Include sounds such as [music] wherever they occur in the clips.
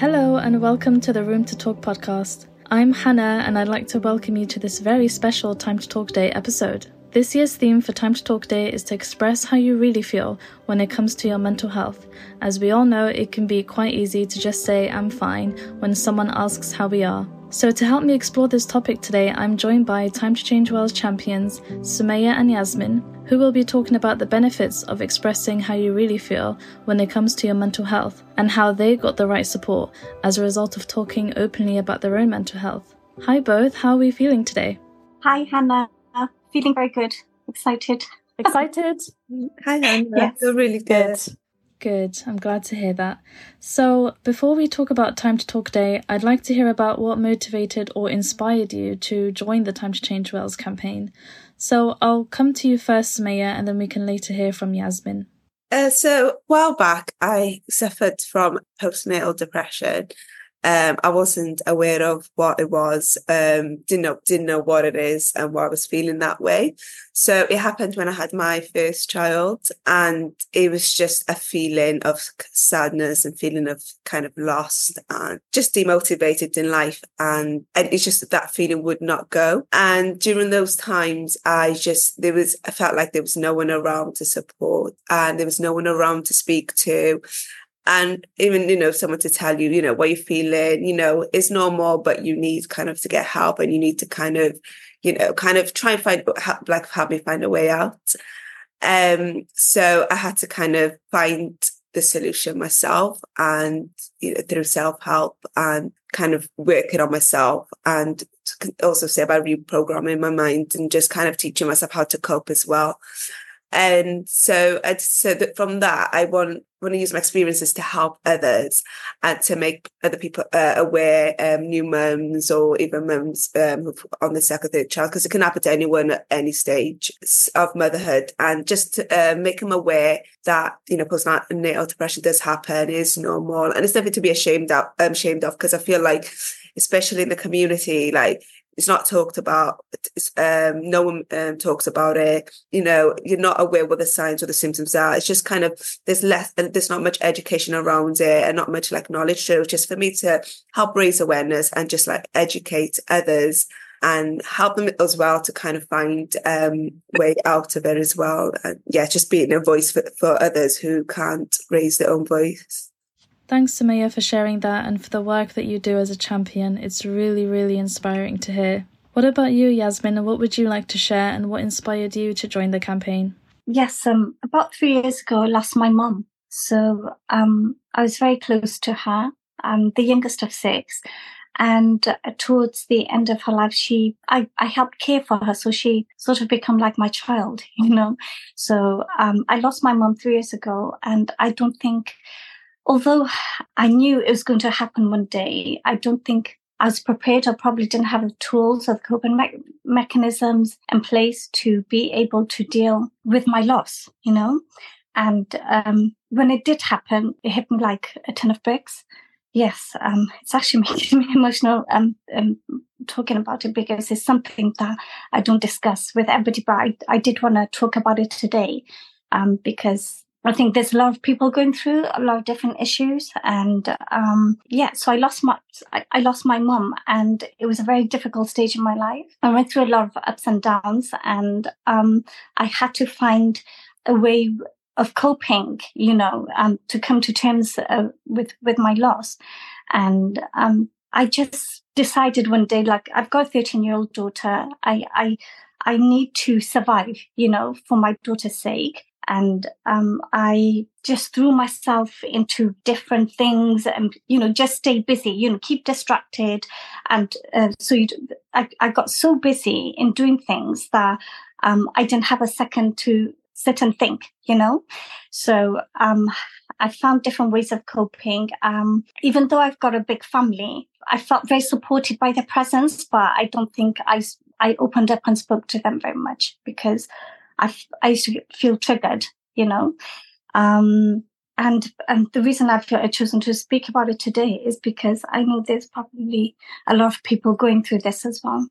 Hello, and welcome to the Room to Talk podcast. I'm Hanna, and I'd like to welcome you to this very special Time to Talk Day episode. This year's theme for Time to Talk Day is to express how you really feel when it comes to your mental health. As we all know, it can be quite easy to just say, I'm fine, when someone asks how we are. So, to help me explore this topic today, I'm joined by Time to Change Wales champions Somaia and Yasmin, who will be talking about the benefits of expressing how you really feel when it comes to your mental health and how they got the right support as a result of talking openly about their own mental health. Hi, both. How are we feeling today? Hi, Hanna. Feeling very good. Excited. Excited? Hi, Hanna. Yes. Feel really good. Good. I'm glad to hear that. So, before we talk about Time to Talk Day, I'd like to hear about what motivated or inspired you to join the Time to Change Wales campaign. So, I'll come to you first, Somaia, and then we can later hear from Yasmin. Uh, so, a while back, I suffered from postnatal depression. Um, I wasn't aware of what it was. Um, didn't know didn't know what it is and why I was feeling that way. So it happened when I had my first child, and it was just a feeling of sadness and feeling of kind of lost and just demotivated in life. And and it's just that that feeling would not go. And during those times, I just there was I felt like there was no one around to support, and there was no one around to speak to and even you know someone to tell you you know what you're feeling you know it's normal but you need kind of to get help and you need to kind of you know kind of try and find help like help me find a way out. Um so i had to kind of find the solution myself and you know through self-help and kind of working on myself and also say about reprogramming my mind and just kind of teaching myself how to cope as well and so, so that from that, I want want to use my experiences to help others and to make other people uh, aware, um, new mums or even mums um, on the second, third child, because it can happen to anyone at any stage of motherhood, and just to uh, make them aware that you know postnatal depression does happen, is normal, and it's nothing to be ashamed of. Um, ashamed of, because I feel like, especially in the community, like it's not talked about. Um, no one um, talks about it. You know, you're not aware what the signs or the symptoms are. It's just kind of there's less there's not much education around it and not much like knowledge. So just for me to help raise awareness and just like educate others and help them as well to kind of find um way out of it as well. And yeah, just being a voice for, for others who can't raise their own voice. Thanks, Somaia, for sharing that and for the work that you do as a champion. It's really, really inspiring to hear. What about you, Yasmin, what would you like to share and what inspired you to join the campaign? Yes, um, about three years ago, I lost my mum. So um, I was very close to her, um, the youngest of six. And uh, towards the end of her life, she, I, I helped care for her. So she sort of become like my child, [laughs] you know. So um, I lost my mum three years ago, and I don't think although I knew it was going to happen one day, I don't think I was prepared. I probably didn't have the tools or coping me- mechanisms in place to be able to deal with my loss, you know? And um, when it did happen, it hit me like a ton of bricks. Yes, um, it's actually [laughs] making me emotional um, um, talking about it because it's something that I don't discuss with everybody, but I, I did want to talk about it today um, because I think there's a lot of people going through a lot of different issues, and um, yeah. So I lost my I, I lost my mum, and it was a very difficult stage in my life. I went through a lot of ups and downs, and um, I had to find a way of coping, you know, um, to come to terms uh, with with my loss, and um, I just decided one day, like I've got a 13 year old daughter, I I I need to survive, you know, for my daughter's sake and um, I just threw myself into different things and you know just stay busy you know keep distracted. And uh, so I, I, got so busy in doing things that um, I didn't have a second to sit and think you know? So um, I found different ways of coping. Um, even though I've got a big family I felt very supported by their presence but I don't think I I opened up and spoke to them very much because I, I used to feel triggered, you know. Um, and and the reason I've chosen to speak about it today is because I know there's probably a lot of people going through this as well.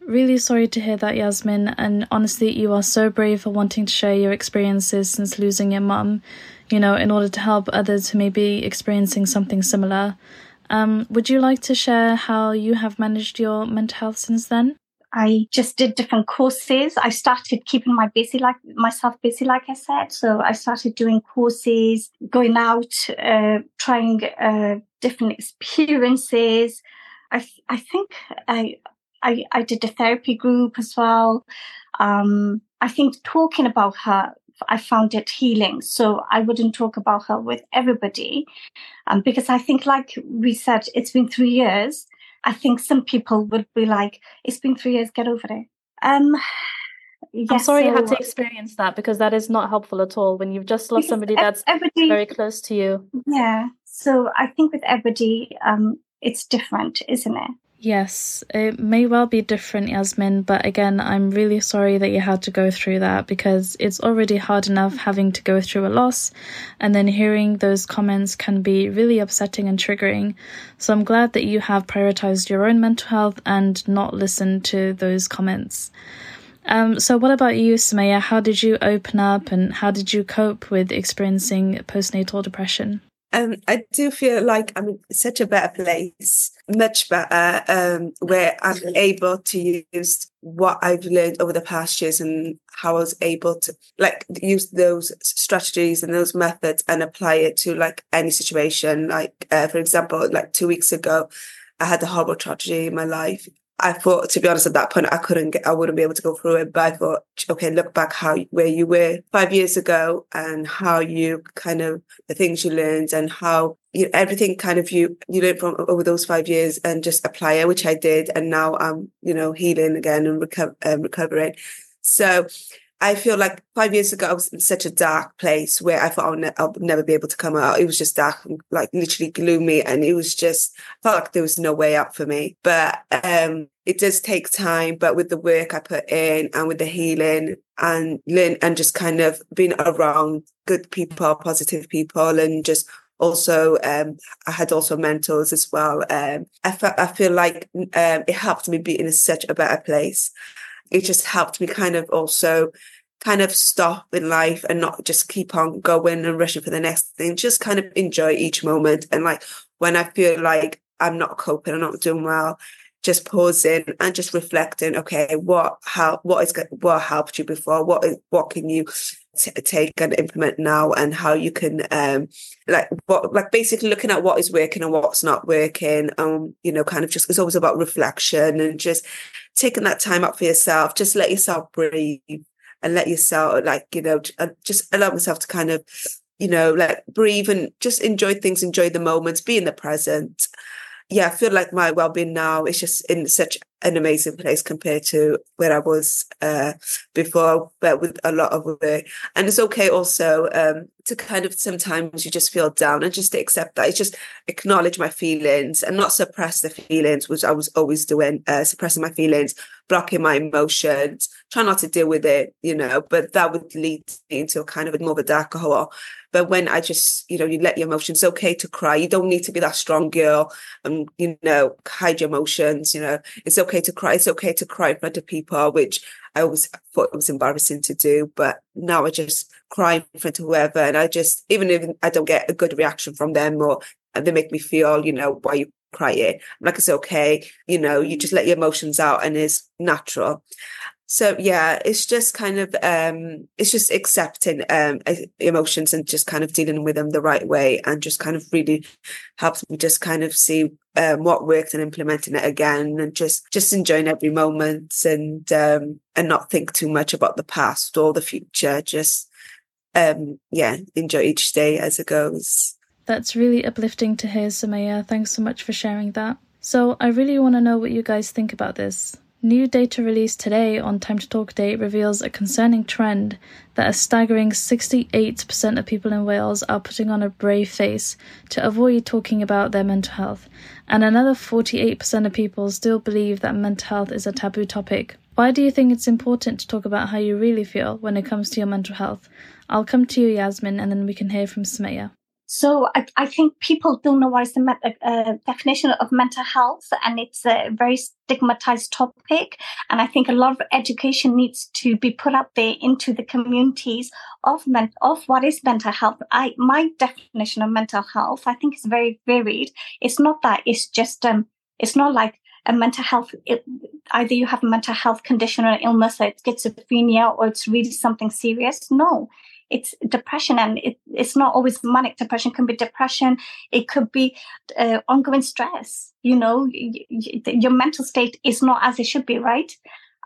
Really sorry to hear that, Yasmin. And honestly, you are so brave for wanting to share your experiences since losing your mum, you know, in order to help others who may be experiencing something similar. Um, would you like to share how you have managed your mental health since then? I just did different courses. I started keeping my busy like myself busy, like I said. So I started doing courses, going out, uh, trying uh, different experiences. I I think I I I did a therapy group as well. Um, I think talking about her, I found it healing. So I wouldn't talk about her with everybody, um, because I think, like we said, it's been three years I think some people would be like, it's been three years, get over it. Um, I'm sorry so, you had to experience that because that is not helpful at all when you've just lost somebody that's everybody, very close to you. Yeah. So I think with everybody, um, it's different, isn't it? Yes, it may well be different, Yasmin, but again, I'm really sorry that you had to go through that because it's already hard enough having to go through a loss, and then hearing those comments can be really upsetting and triggering. So I'm glad that you have prioritized your own mental health and not listened to those comments. Um, so, what about you, Somaia? How did you open up and how did you cope with experiencing postnatal depression? Um, I do feel like I'm in such a better place, much better, um, where I'm able to use what I've learned over the past years and how I was able to like use those strategies and those methods and apply it to like any situation. Like, uh, for example, like two weeks ago, I had a horrible tragedy in my life I thought, to be honest, at that point, I couldn't get, I wouldn't be able to go through it. But I thought, okay, look back how, where you were five years ago and how you kind of, the things you learned and how you know, everything kind of you, you learned from over those five years and just apply it, which I did. And now I'm, you know, healing again and reco- um, recovering. So I feel like five years ago, I was in such a dark place where I thought I'll, ne- I'll, never be able to come out. It was just dark, like literally gloomy. And it was just, I felt like there was no way out for me. But um, it does take time. But with the work I put in and with the healing and learn and just kind of being around good people, positive people, and just also um, I had also mentors as well. Um, I, fe- I feel like um, it helped me be in such a better place it just helped me kind of also kind of stop in life and not just keep on going and rushing for the next thing. Just kind of enjoy each moment. And like when I feel like I'm not coping, I'm not doing well, just pausing and just reflecting. Okay, what how what is what helped you before? What what can you t- take and implement now, and how you can um like what like basically looking at what is working and what's not working. Um, you know, kind of just it's always about reflection and just taking that time up for yourself. Just let yourself breathe and let yourself like you know uh, just allow myself to kind of you know like breathe and just enjoy things, enjoy the moments, be in the present yeah, I feel like my well-being now is just in such an amazing place compared to where I was uh, before, but with a lot of work. And it's okay also um, to kind of sometimes you just feel down and just to accept that. It's just acknowledge my feelings and not suppress the feelings, which I was always doing, uh, suppressing my feelings, blocking my emotions, try not to deal with it, you know, but that would lead me into kind of a more of a hole. But when I just, you know, you let your emotions, okay to cry. You don't need to be that strong girl and, you know, hide your emotions. You know, it's okay to cry. It's okay to cry in front of people, which I always thought it was embarrassing to do. But now I just cry in front of whoever. And I just, even if I don't get a good reaction from them or they make me feel, you know, why you crying. I'm like, it's okay. You know, you just let your emotions out and it's natural so yeah it's just kind of um it's just accepting um emotions and just kind of dealing with them the right way and just kind of really helps me just kind of see um, what worked and implementing it again and just just enjoying every moment and um and not think too much about the past or the future. Just um yeah enjoy each day as it goes. That's really uplifting to hear Somaia thanks so much for sharing that. So i really want to know what you guys think about this New data released today on Time to Talk Day reveals a concerning trend that a staggering 68% of people in Wales are putting on a brave face to avoid talking about their mental health, and another 48% of people still believe that mental health is a taboo topic. Why do you think it's important to talk about how you really feel when it comes to your mental health? I'll come to you, Yasmin, and then we can hear from Somaia. So I, I, think people don't know what is the me- uh, definition of mental health, and it's a very stigmatized topic. And I think a lot of education needs to be put out there into the communities of men- of what is mental health. I my definition of mental health, I think, is very varied. It's not that it's just um, it's not like a mental health. It, either you have a mental health condition or illness, like schizophrenia, or it's really something serious. No, it's depression and it, it's not always manic depression. It can be depression. It could be uh, ongoing stress you know y- y- your mental state is not as it should be right?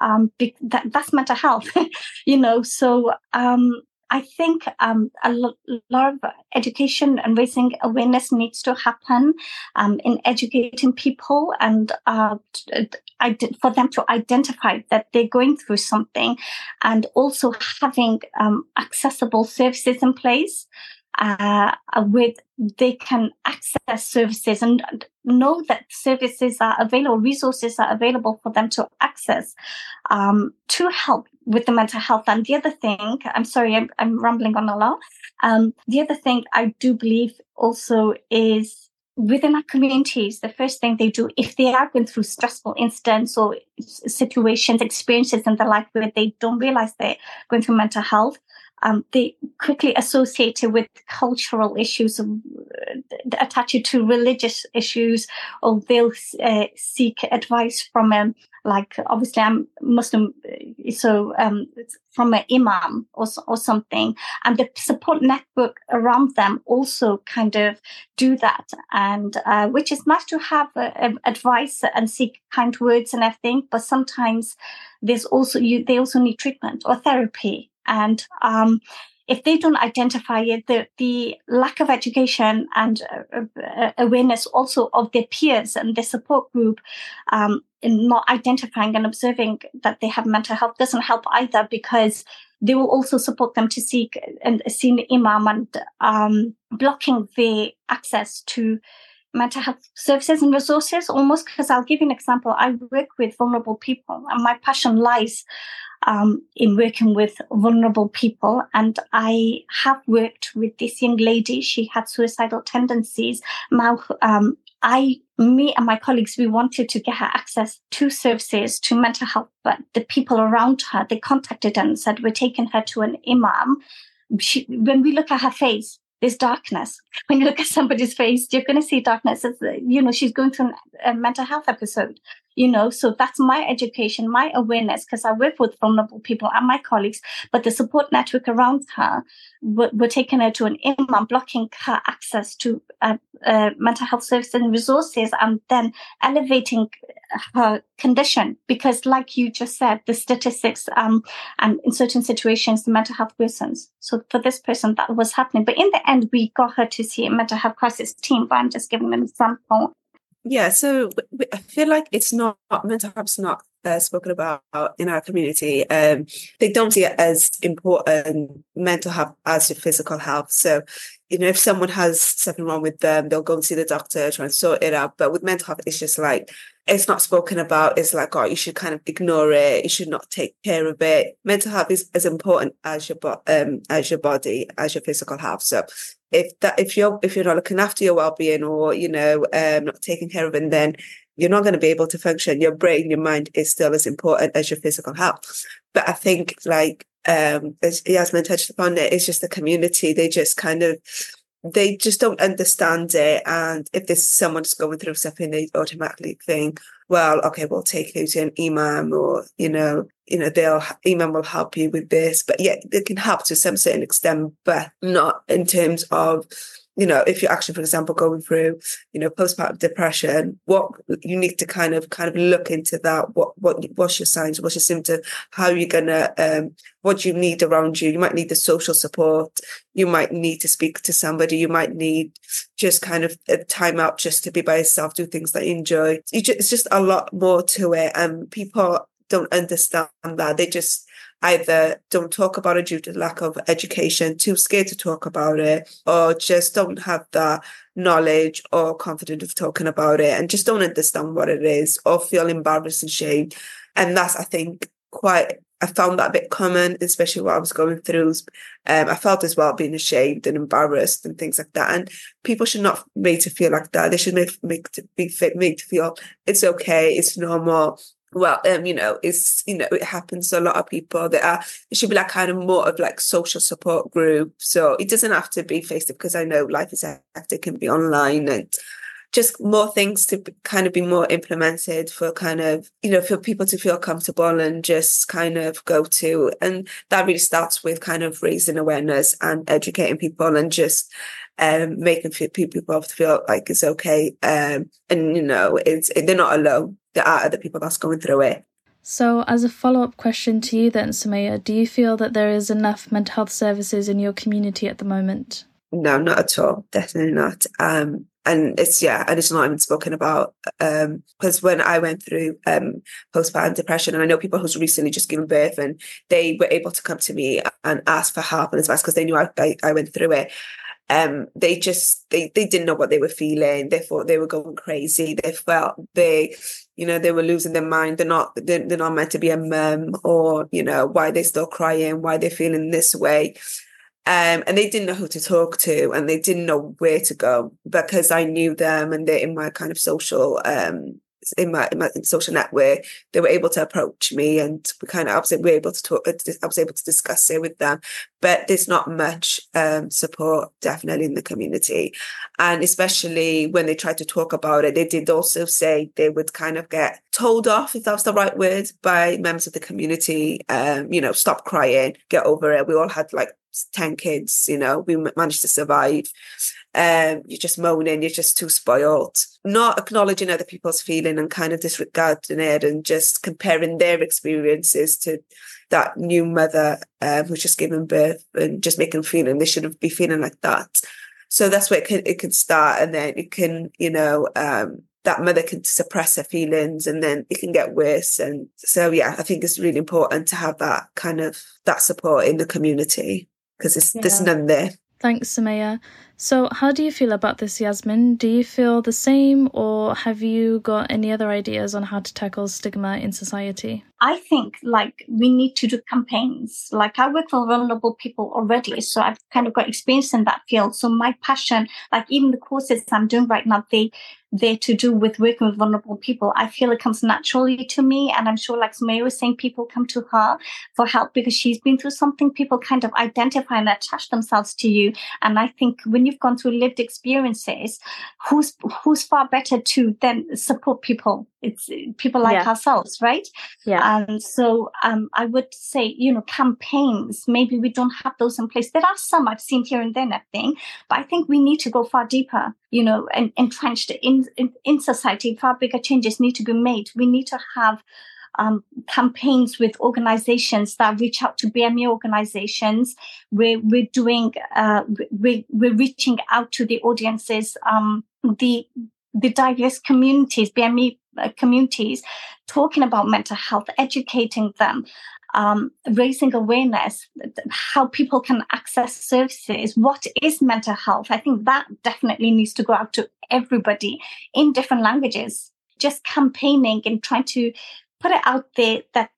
Um, that, that's mental health [laughs] you know? So um, I think um, a lot of education and raising awareness needs to happen um, in educating people and uh, for them to identify that they're going through something and also having um, accessible services in place uh, with they can access services and know that services are available, resources are available for them to access um, to help with the mental health. And the other thing, I'm sorry, I'm, I'm rambling on a lot. Um, the other thing I do believe also is within our communities, the first thing they do, if they are going through stressful incidents or situations, experiences in their life where they don't realize they're going through mental health, um, they quickly associate it with cultural issues, uh, attach it to religious issues, or they'll uh, seek advice from a like obviously I'm Muslim, so um, from an imam or or something, and the support network around them also kind of do that, and uh, which is nice to have uh, advice and seek kind words and everything, but sometimes there's also you they also need treatment or therapy and um, if they don't identify it, the, the lack of education and uh, uh, awareness also of their peers and their support group um, in not identifying and observing that they have mental health doesn't help either because they will also support them to seek and see the imam and um, blocking the access to mental health services and resources almost because I'll give you an example. I work with vulnerable people and my passion lies um, in working with vulnerable people. And I have worked with this young lady. She had suicidal tendencies. Um, I, me and my colleagues, we wanted to get her access to services, to mental health, but the people around her, they contacted and said, we're taking her to an imam. She, when we look at her face, there's darkness. When you look at somebody's face, you're going to see darkness. It's, you know, she's going through a mental health episode you know? So that's my education my awareness because i work with vulnerable people and my colleagues but the support network around her we're, we're taking her to an imam blocking her access to uh, uh, mental health services and resources and then elevating her condition because like you just said the statistics um, and in certain situations the mental health worsens. So for this person that was happening. But in the end we got her to see a mental health crisis team but i'm just giving an example yeah, so I feel like it's not mental health is not uh, spoken about in our community. Um, they don't see it as important mental health as your physical health. So, you know, if someone has something wrong with them, they'll go and see the doctor, try and sort it out. But with mental health, it's just like it's not spoken about. It's like, oh, you should kind of ignore it. You should not take care of it. Mental health is as important as your bo- um as your body, as your physical health. So if that if you're if you're not looking after your well-being or you know um not taking care of it then you're not going to be able to function your brain your mind is still as important as your physical health but i think like um as yasmin touched upon it it's just the community they just kind of they just don't understand it and if there's someone's going through something they automatically think well okay we'll take you to an imam or you know you know, they'll imam will help you with this, but yeah, they can help to some certain extent, but not in terms of, you know, if you're actually, for example, going through, you know, postpartum depression, what you need to kind of kind of look into that. What what what's your signs? What's your symptom? How are you gonna um what you need around you? You might need the social support. You might need to speak to somebody. You might need just kind of a time out just to be by yourself, do things that you enjoy. it's just a lot more to it, and people don't understand that. They just either don't talk about it due to lack of education, too scared to talk about it, or just don't have the knowledge or confidence of talking about it and just don't understand what it is or feel embarrassed and shame. And that's, I think, quite I found that a bit common, especially what I was going through. Um, I felt as well being ashamed and embarrassed and things like that. And people should not made to feel like that. They should make, make to be made to feel it's okay, it's normal. Well, um, you know, it's you know, it happens to a lot of people. That are it should be like kind of more of like social support group. So it doesn't have to be face to because I know life is hectic, can be online and just more things to kind of be more implemented for kind of, you know, for people to feel comfortable and just kind of go to. And that really starts with kind of raising awareness and educating people and just um, making people feel like it's okay. Um, and, you know, it's, they're not alone. There are other people that's going through it. So, as a follow up question to you, then, Somaia, do you feel that there is enough mental health services in your community at the moment? No, not at all. Definitely not. Um, and it's yeah and it's not even spoken about um because when i went through um postpartum depression and i know people who's recently just given birth and they were able to come to me and ask for help and advice because they knew I, I, I went through it um they just they they didn't know what they were feeling they thought they were going crazy they felt they you know they were losing their mind. They're not they're, they're not meant to be a mum or you know why they're still crying why they're feeling this way. Um, and they didn't know who to talk to and they didn't know where to go because I knew them and they're in my kind of social um, in my, in my social network, they were able to approach me and we kind of, I was, able to talk, I was able to discuss it with them, but there's not much um, support definitely in the community. And especially when they tried to talk about it, they did also say they would kind of get told off, if that's the right word, by members of the community, um, you know, stop crying, get over it. We all had like 10 kids, you know, we managed to survive. Um, you're just moaning, you're just too spoiled. Not acknowledging other people's feeling and kind of disregarding it and just comparing their experiences to that new mother um, who's just giving birth and just making them feeling they shouldn't be feeling like that. So that's where it can, it can start and then it can, you know, um, that mother can suppress her feelings and then it can get worse. And so, yeah, I think it's really important to have that kind of that support in the community because yeah. there's none there. Thanks, Somaia. So, how do you feel about this, Yasmin? Do you feel the same, or have you got any other ideas on how to tackle stigma in society? I think like we need to do campaigns. Like I work for vulnerable people already, so I've kind of got experience in that field. So my passion, like even the courses I'm doing right now, they they're to do with working with vulnerable people. I feel it comes naturally to me. And I'm sure, like Somaia was saying, people come to her for help because she's been through something. People kind of identify and attach themselves to you. And I think when you've gone through lived experiences, who's, who's far better to then support people? It's people like yeah. ourselves, right? Yeah. And so, um, I would say, you know, campaigns, maybe we don't have those in place. There are some I've seen here and there, I think, but I think we need to go far deeper, you know, and entrenched in in, in, society, far bigger changes need to be made. We need to have um, campaigns with organizations that reach out to BME organizations. We're, we're doing, uh, we're, we're reaching out to the audiences, um, the, the diverse communities, BME uh, communities, talking about mental health, educating them, um, raising awareness, how people can access services, what is mental health. I think that definitely needs to go out to everybody in different languages. Just campaigning and trying to put it out there that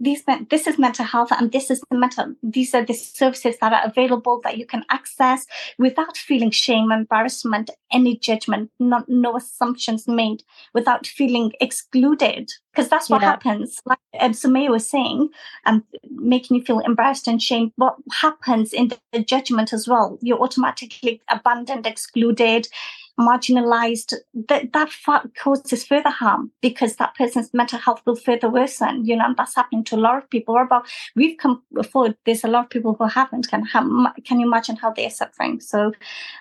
these this is mental health and this is the mental these are the services that are available that you can access without feeling shame embarrassment any judgment not no assumptions made without feeling excluded. Because that's what yeah. happens. Like um, Somaia was saying um making you feel embarrassed and shame what happens in the, the judgment as well? You're automatically abandoned excluded marginalized, that, that causes further harm because that person's mental health will further worsen. You know, and that's happening to a lot of people. Or about we've come forward, there's a lot of people who haven't. Can, can you imagine how they're suffering? So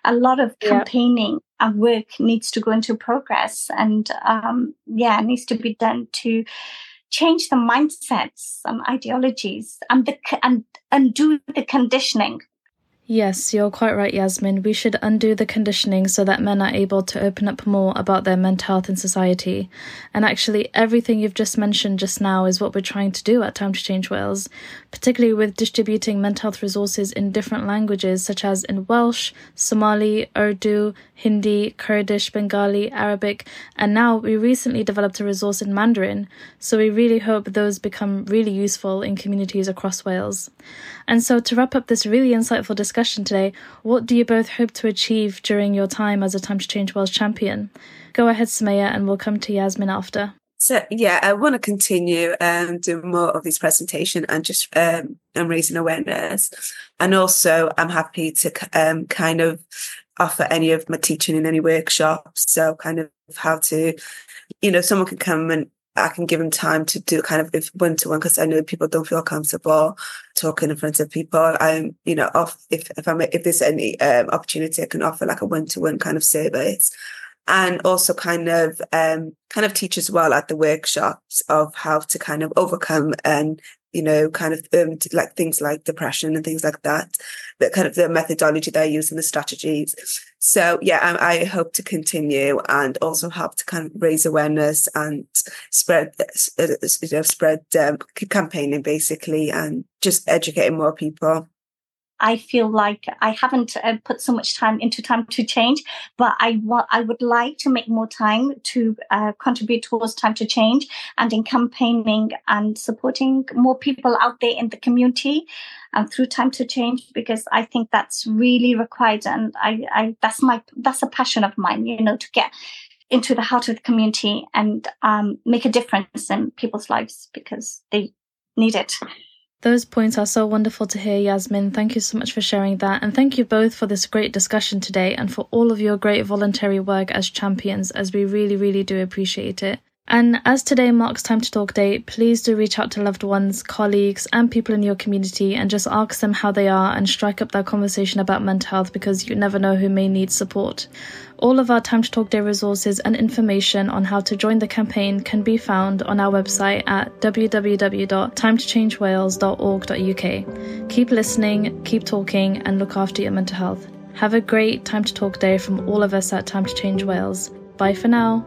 a lot of yeah. campaigning and work needs to go into progress and, um, yeah, needs to be done to, change the mindsets and ideologies and the and undo the conditioning Yes, you're quite right, Yasmin. We should undo the conditioning so that men are able to open up more about their mental health in society. And actually, everything you've just mentioned just now is what we're trying to do at Time to Change Wales, particularly with distributing mental health resources in different languages such as in Welsh, Somali, Urdu, Hindi, Kurdish, Bengali, Arabic, and now we recently developed a resource in Mandarin. So we really hope those become really useful in communities across Wales. And so to wrap up this really insightful discussion, discussion today. What do you both hope to achieve during your time as a Time to Change Wales champion? Go ahead, Somaia, and we'll come to Yasmin after. So yeah, I want to continue um, doing more of these presentation and just um, and raising awareness, and also I'm happy to um, kind of offer any of my teaching in any workshops. So kind of how to, you know, someone can come and I can give them time to do kind of if one to one because I know people don't feel comfortable talking in front of people. I'm, you know, off if if I'm if there's any um, opportunity, I can offer like a one to one kind of service, and also kind of um kind of teach as well at the workshops of how to kind of overcome and you know, kind of um, like things like depression and things like that, the kind of the methodology they use and the strategies. So yeah, I, I, hope to continue and also help to kind of raise awareness and spread, uh, you know, spread um, campaigning basically and just educating more people. I feel like I haven't uh, put so much time into time to change, but I want I would like to make more time to uh, contribute towards time to change and in campaigning and supporting more people out there in the community and through time to change because I think that's really required and I, I that's my that's a passion of mine, you know, to get into the heart of the community and um, make a difference in people's lives because they need it. Those points are so wonderful to hear, Yasmin. Thank you so much for sharing that. And thank you both for this great discussion today and for all of your great voluntary work as champions, as we really, really do appreciate it. And as today marks Time to Talk Day, please do reach out to loved ones, colleagues, and people in your community and just ask them how they are and strike up that conversation about mental health because you never know who may need support. All of our Time to Talk Day resources and information on how to join the campaign can be found on our website at www.timetochangewales.org.uk. Keep listening, keep talking, and look after your mental health. Have a great Time to Talk Day from all of us at Time to Change Wales. Bye for now.